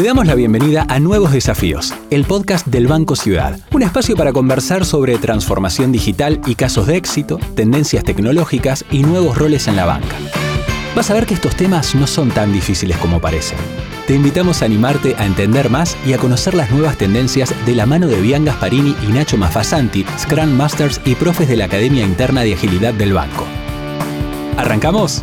Te damos la bienvenida a Nuevos Desafíos, el podcast del Banco Ciudad, un espacio para conversar sobre transformación digital y casos de éxito, tendencias tecnológicas y nuevos roles en la banca. Vas a ver que estos temas no son tan difíciles como parecen. Te invitamos a animarte a entender más y a conocer las nuevas tendencias de la mano de Bian Gasparini y Nacho Mafasanti, Scrum Masters y profes de la Academia Interna de Agilidad del Banco. ¿Arrancamos?